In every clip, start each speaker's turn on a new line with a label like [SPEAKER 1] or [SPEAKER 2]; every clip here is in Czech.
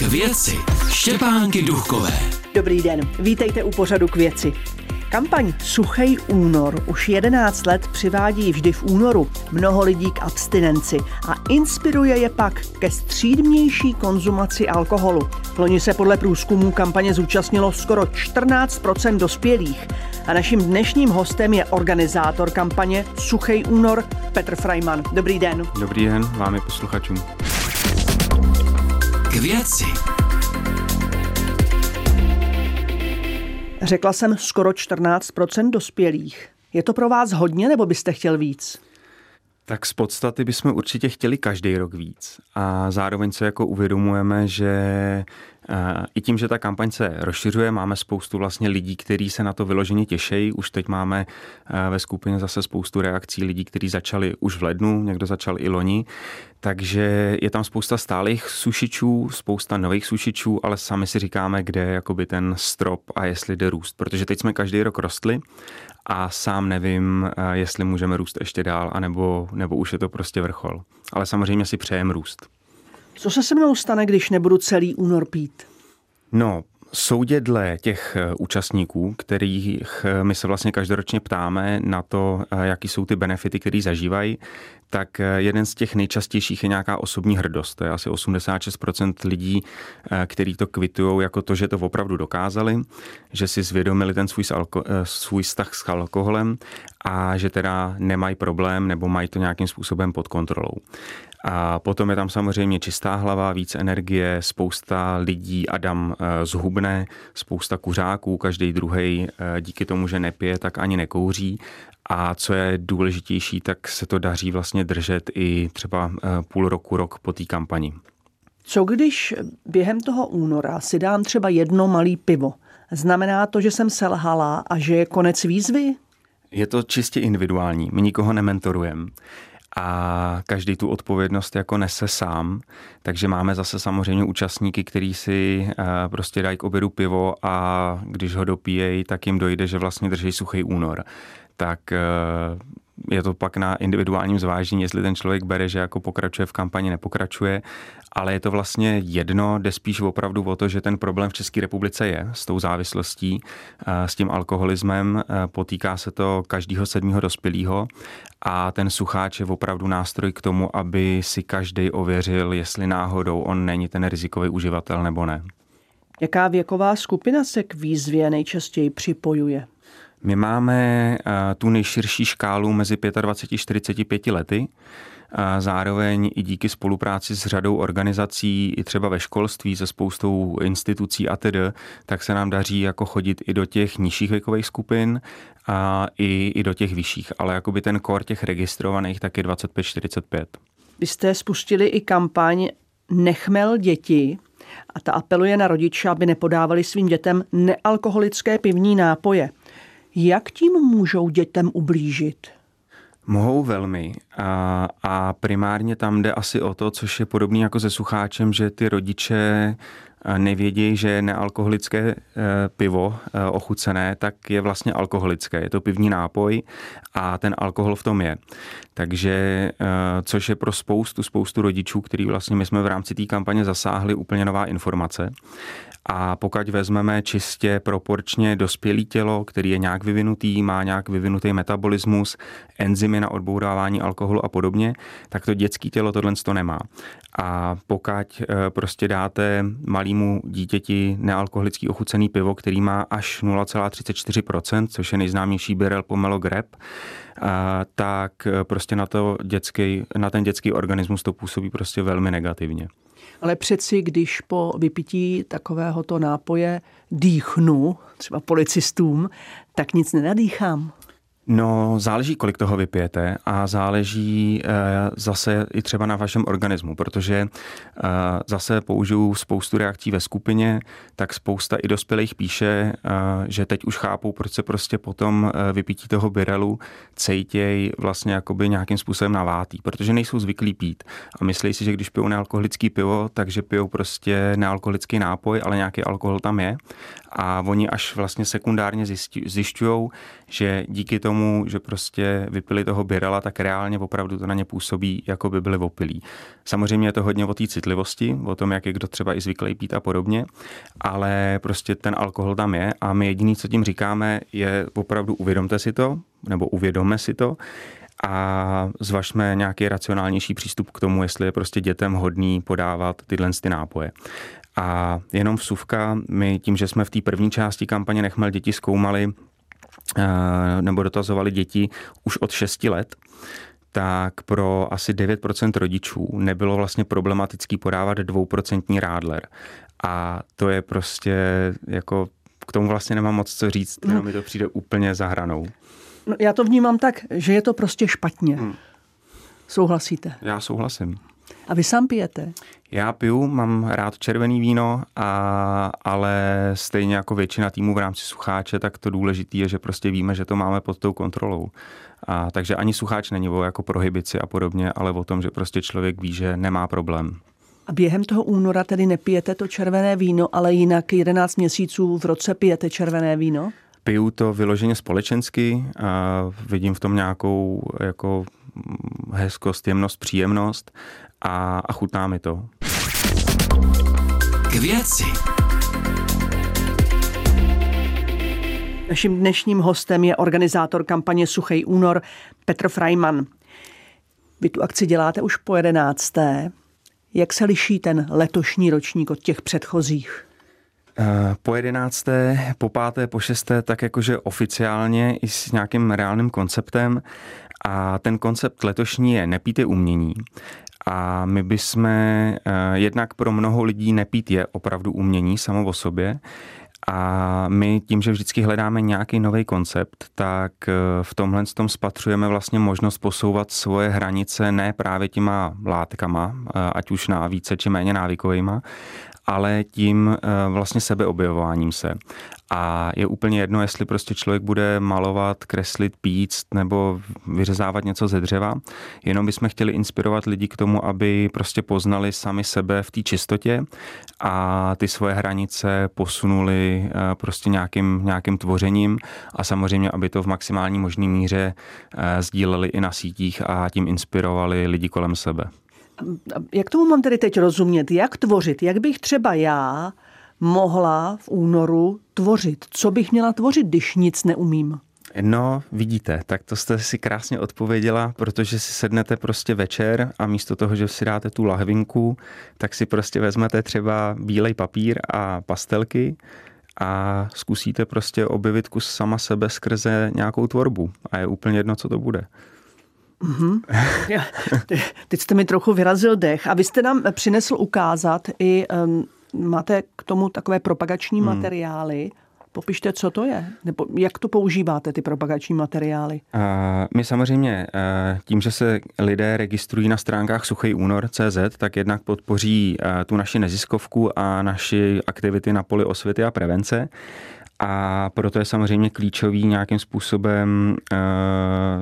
[SPEAKER 1] K věci Štěpánky Duchové.
[SPEAKER 2] Dobrý den, vítejte u pořadu K věci. Kampaň Suchej únor už 11 let přivádí vždy v únoru mnoho lidí k abstinenci a inspiruje je pak ke střídmější konzumaci alkoholu. Loni se podle průzkumů kampaně zúčastnilo skoro 14% dospělých. A naším dnešním hostem je organizátor kampaně Suchej únor Petr Freiman. Dobrý den.
[SPEAKER 3] Dobrý den vám i posluchačům.
[SPEAKER 1] K věci
[SPEAKER 2] Řekla jsem skoro 14% dospělých. Je to pro vás hodně, nebo byste chtěl víc?
[SPEAKER 3] Tak z podstaty bychom určitě chtěli každý rok víc. A zároveň se jako uvědomujeme, že i tím, že ta kampaň se rozšiřuje, máme spoustu vlastně lidí, kteří se na to vyloženě těšejí. Už teď máme ve skupině zase spoustu reakcí lidí, kteří začali už v lednu, někdo začal i loni. Takže je tam spousta stálých sušičů, spousta nových sušičů, ale sami si říkáme, kde je jakoby ten strop a jestli jde růst. Protože teď jsme každý rok rostli a sám nevím, jestli můžeme růst ještě dál, anebo, nebo už je to prostě vrchol. Ale samozřejmě si přejem růst.
[SPEAKER 2] Co se se mnou stane, když nebudu celý únor pít?
[SPEAKER 3] No, soudě dle těch eh, účastníků, kterých eh, my se vlastně každoročně ptáme na to, eh, jaký jsou ty benefity, které zažívají, tak jeden z těch nejčastějších je nějaká osobní hrdost. To je asi 86% lidí, kteří to kvitují jako to, že to opravdu dokázali, že si zvědomili ten svůj, svůj vztah s alkoholem a že teda nemají problém nebo mají to nějakým způsobem pod kontrolou. A potom je tam samozřejmě čistá hlava, víc energie, spousta lidí Adam eh, zhubne, spousta kuřáků, každý druhý eh, díky tomu, že nepije, tak ani nekouří. A co je důležitější, tak se to daří vlastně držet i třeba eh, půl roku, rok po té kampani.
[SPEAKER 2] Co když během toho února si dám třeba jedno malý pivo? Znamená to, že jsem selhala a že je konec výzvy?
[SPEAKER 3] Je to čistě individuální, my nikoho nementorujeme a každý tu odpovědnost jako nese sám, takže máme zase samozřejmě účastníky, kteří si eh, prostě dají k obědu pivo a když ho dopíjejí, tak jim dojde, že vlastně drží suchý únor. Tak eh, je to pak na individuálním zvážení, jestli ten člověk bere, že jako pokračuje v kampani, nepokračuje, ale je to vlastně jedno, jde spíš opravdu o to, že ten problém v České republice je s tou závislostí, s tím alkoholismem, potýká se to každého sedmého dospělého a ten sucháč je opravdu nástroj k tomu, aby si každý ověřil, jestli náhodou on není ten rizikový uživatel nebo ne.
[SPEAKER 2] Jaká věková skupina se k výzvě nejčastěji připojuje?
[SPEAKER 3] My máme eh, tu nejširší škálu mezi 25 a 45 lety. Zároveň i díky spolupráci s řadou organizací, i třeba ve školství, se spoustou institucí a tedy, tak se nám daří jako chodit i do těch nižších věkových skupin a i, i do těch vyšších. Ale jakoby ten kor těch registrovaných tak je 25-45.
[SPEAKER 2] Vy jste spustili i kampaň Nechmel děti, a ta apeluje na rodiče, aby nepodávali svým dětem nealkoholické pivní nápoje. Jak tím můžou dětem ublížit?
[SPEAKER 3] Mohou velmi a, a primárně tam jde asi o to, což je podobný jako se sucháčem, že ty rodiče nevědí, že nealkoholické e, pivo e, ochucené, tak je vlastně alkoholické. Je to pivní nápoj a ten alkohol v tom je. Takže, e, což je pro spoustu, spoustu rodičů, který vlastně my jsme v rámci té kampaně zasáhli úplně nová informace. A pokud vezmeme čistě proporčně dospělé tělo, který je nějak vyvinutý, má nějak vyvinutý metabolismus, enzymy na odbourávání alkoholu a podobně, tak to dětské tělo tohle to nemá. A pokud eh, prostě dáte malému dítěti nealkoholický ochucený pivo, který má až 0,34%, což je nejznámější Birel Pomelo Greb, eh, tak eh, prostě na, to dětský, na ten dětský organismus to působí prostě velmi negativně.
[SPEAKER 2] Ale přeci, když po vypití takovéhoto nápoje dýchnu, třeba policistům, tak nic nenadýchám.
[SPEAKER 3] No, záleží, kolik toho vypijete a záleží e, zase i třeba na vašem organismu, protože e, zase použiju spoustu reakcí ve skupině, tak spousta i dospělých píše, e, že teď už chápou, proč se prostě potom e, vypítí toho birelu cejtěj vlastně jakoby nějakým způsobem navátý, protože nejsou zvyklí pít. A myslí si, že když pijou nealkoholický pivo, takže pijou prostě nealkoholický nápoj, ale nějaký alkohol tam je. A oni až vlastně sekundárně zjišťují, že díky tomu tomu, že prostě vypili toho birela, tak reálně opravdu to na ně působí, jako by byli opilí. Samozřejmě je to hodně o té citlivosti, o tom, jak je kdo třeba i zvyklý pít a podobně, ale prostě ten alkohol tam je a my jediný, co tím říkáme, je opravdu uvědomte si to, nebo uvědomme si to, a zvažme nějaký racionálnější přístup k tomu, jestli je prostě dětem hodný podávat tyhle ty nápoje. A jenom vsuvka, my tím, že jsme v té první části kampaně Nechmel děti zkoumali nebo dotazovali děti už od 6 let, tak pro asi 9% rodičů nebylo vlastně problematický podávat dvouprocentní rádler. A to je prostě jako k tomu vlastně nemám moc co říct, jenom no. mi to přijde úplně za hranou.
[SPEAKER 2] No, já to vnímám tak, že je to prostě špatně. Hmm. Souhlasíte?
[SPEAKER 3] Já souhlasím.
[SPEAKER 2] A vy sám pijete?
[SPEAKER 3] Já piju, mám rád červený víno, a, ale stejně jako většina týmu v rámci sucháče, tak to důležité je, že prostě víme, že to máme pod tou kontrolou. A, takže ani sucháč není o jako prohibici a podobně, ale o tom, že prostě člověk ví, že nemá problém.
[SPEAKER 2] A během toho února tedy nepijete to červené víno, ale jinak 11 měsíců v roce pijete červené víno?
[SPEAKER 3] Piju to vyloženě společensky a vidím v tom nějakou jako hezkost, jemnost, příjemnost a, a chutná mi to.
[SPEAKER 1] K věci.
[SPEAKER 2] Naším dnešním hostem je organizátor kampaně Suchej únor Petr Freiman. Vy tu akci děláte už po jedenácté. Jak se liší ten letošní ročník od těch předchozích?
[SPEAKER 3] Eh, po jedenácté, po páté, po šesté, tak jakože oficiálně i s nějakým reálným konceptem. A ten koncept letošní je nepíte umění. A my bychom eh, jednak pro mnoho lidí nepít je opravdu umění samo o sobě. A my tím, že vždycky hledáme nějaký nový koncept, tak eh, v tomhle tom spatřujeme vlastně možnost posouvat svoje hranice ne právě těma látkama, ať už na více či méně návykovýma, ale tím eh, vlastně sebeobjevováním se. A je úplně jedno, jestli prostě člověk bude malovat, kreslit, píct nebo vyřezávat něco ze dřeva. Jenom bychom chtěli inspirovat lidi k tomu, aby prostě poznali sami sebe v té čistotě a ty svoje hranice posunuli eh, prostě nějakým, nějakým tvořením a samozřejmě, aby to v maximální možné míře eh, sdíleli i na sítích a tím inspirovali lidi kolem sebe
[SPEAKER 2] jak tomu mám tedy teď rozumět? Jak tvořit? Jak bych třeba já mohla v únoru tvořit? Co bych měla tvořit, když nic neumím?
[SPEAKER 3] No, vidíte, tak to jste si krásně odpověděla, protože si sednete prostě večer a místo toho, že si dáte tu lahvinku, tak si prostě vezmete třeba bílej papír a pastelky a zkusíte prostě objevit kus sama sebe skrze nějakou tvorbu. A je úplně jedno, co to bude.
[SPEAKER 2] Mm-hmm. Teď jste mi trochu vyrazil dech. A vy jste nám přinesl ukázat i, um, máte k tomu takové propagační hmm. materiály. Popište, co to je, nebo jak to používáte, ty propagační materiály? Uh,
[SPEAKER 3] my samozřejmě uh, tím, že se lidé registrují na stránkách suchejúnor.cz, tak jednak podpoří uh, tu naši neziskovku a naši aktivity na poli osvěty a prevence. A proto je samozřejmě klíčový nějakým způsobem uh,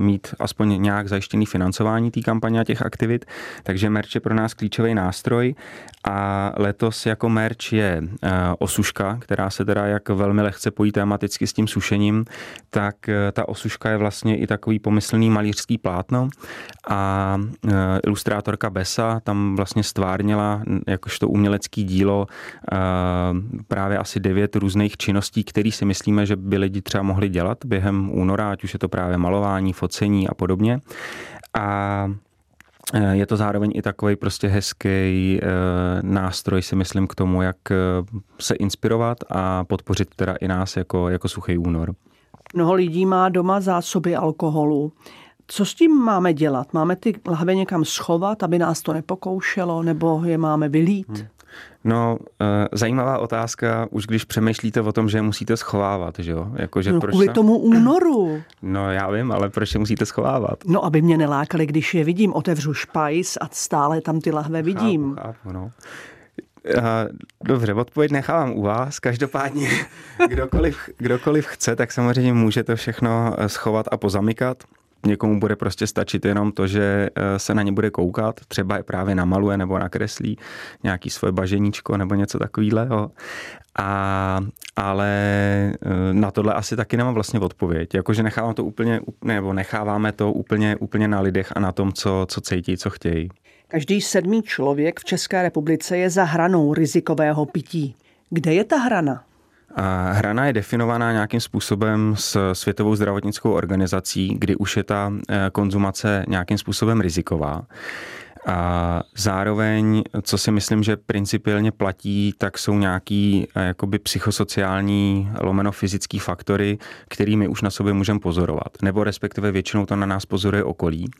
[SPEAKER 3] mít aspoň nějak zajištěný financování té kampaně a těch aktivit. Takže merch je pro nás klíčový nástroj a letos jako merch je uh, osuška, která se teda jak velmi lehce pojí tematicky s tím sušením, tak uh, ta osuška je vlastně i takový pomyslný malířský plátno a uh, ilustrátorka Besa tam vlastně stvárnila jakožto umělecký dílo uh, právě asi devět různých činností, které který si myslíme, že by lidi třeba mohli dělat během února, ať už je to právě malování, focení a podobně. A e, je to zároveň i takový prostě hezký e, nástroj, si myslím, k tomu, jak e, se inspirovat a podpořit teda i nás jako, jako suchý únor.
[SPEAKER 2] Mnoho lidí má doma zásoby alkoholu. Co s tím máme dělat? Máme ty lahve někam schovat, aby nás to nepokoušelo, nebo je máme vylít? Hmm.
[SPEAKER 3] No, e, zajímavá otázka, už když přemýšlíte o tom, že je musíte schovávat, že jo?
[SPEAKER 2] Jako, že no, proč kvůli tomu únoru.
[SPEAKER 3] No, já vím, ale proč je musíte schovávat?
[SPEAKER 2] No, aby mě nelákali, když je vidím. Otevřu špajs a stále tam ty lahve vidím.
[SPEAKER 3] Chápu, chápu, no. Dobře, odpověď nechávám u vás. Každopádně, kdokoliv, kdokoliv chce, tak samozřejmě může to všechno schovat a pozamykat. Někomu bude prostě stačit jenom to, že eh, se na ně bude koukat, třeba je právě namaluje nebo nakreslí nějaký svoje baženíčko nebo něco takového. A, ale eh, na tohle asi taky nemám vlastně odpověď. Jakože nechávám to úplně, nebo necháváme to úplně, úplně na lidech a na tom, co, co cítí, co chtějí.
[SPEAKER 2] Každý sedmý člověk v České republice je za hranou rizikového pití. Kde je ta hrana?
[SPEAKER 3] Hrana je definovaná nějakým způsobem s Světovou zdravotnickou organizací, kdy už je ta eh, konzumace nějakým způsobem riziková. A zároveň, co si myslím, že principiálně platí, tak jsou nějaký eh, jakoby psychosociální lomeno fyzický faktory, kterými už na sobě můžeme pozorovat. Nebo respektive většinou to na nás pozoruje okolí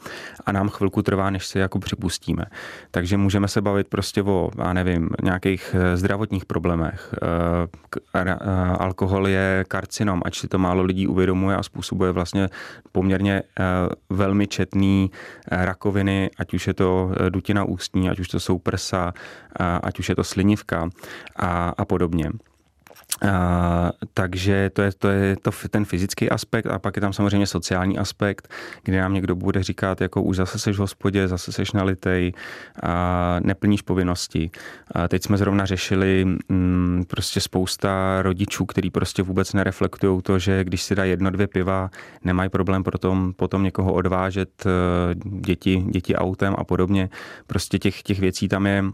[SPEAKER 3] a nám chvilku trvá, než se jako připustíme. Takže můžeme se bavit prostě o, já nevím, nějakých eh, zdravotních problémech. Eh, alkohol je karcinom, ať si to málo lidí uvědomuje a způsobuje vlastně poměrně velmi četný rakoviny, ať už je to dutina ústní, ať už to jsou prsa, ať už je to slinivka a, a podobně. Uh, takže to je, to je to, ten fyzický aspekt a pak je tam samozřejmě sociální aspekt, kde nám někdo bude říkat, jako už zase seš v hospodě, zase seš nalitej, a neplníš povinnosti. A teď jsme zrovna řešili mm, prostě spousta rodičů, který prostě vůbec nereflektují to, že když si dá jedno, dvě piva, nemají problém potom, potom někoho odvážet, eh, děti, děti autem a podobně. Prostě těch, těch věcí tam je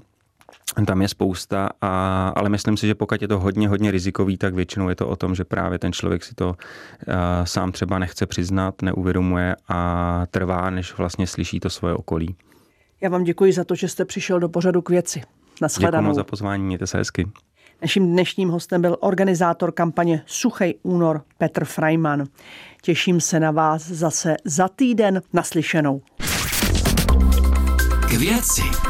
[SPEAKER 3] tam je spousta, a, ale myslím si, že pokud je to hodně, hodně rizikový, tak většinou je to o tom, že právě ten člověk si to uh, sám třeba nechce přiznat, neuvědomuje a trvá, než vlastně slyší to svoje okolí.
[SPEAKER 2] Já vám děkuji za to, že jste přišel do pořadu k věci.
[SPEAKER 3] Naschledanou. Děkuji za pozvání, mějte se hezky.
[SPEAKER 2] Naším dnešním hostem byl organizátor kampaně Suchej únor Petr Freiman. Těším se na vás zase za týden naslyšenou.
[SPEAKER 1] K věci.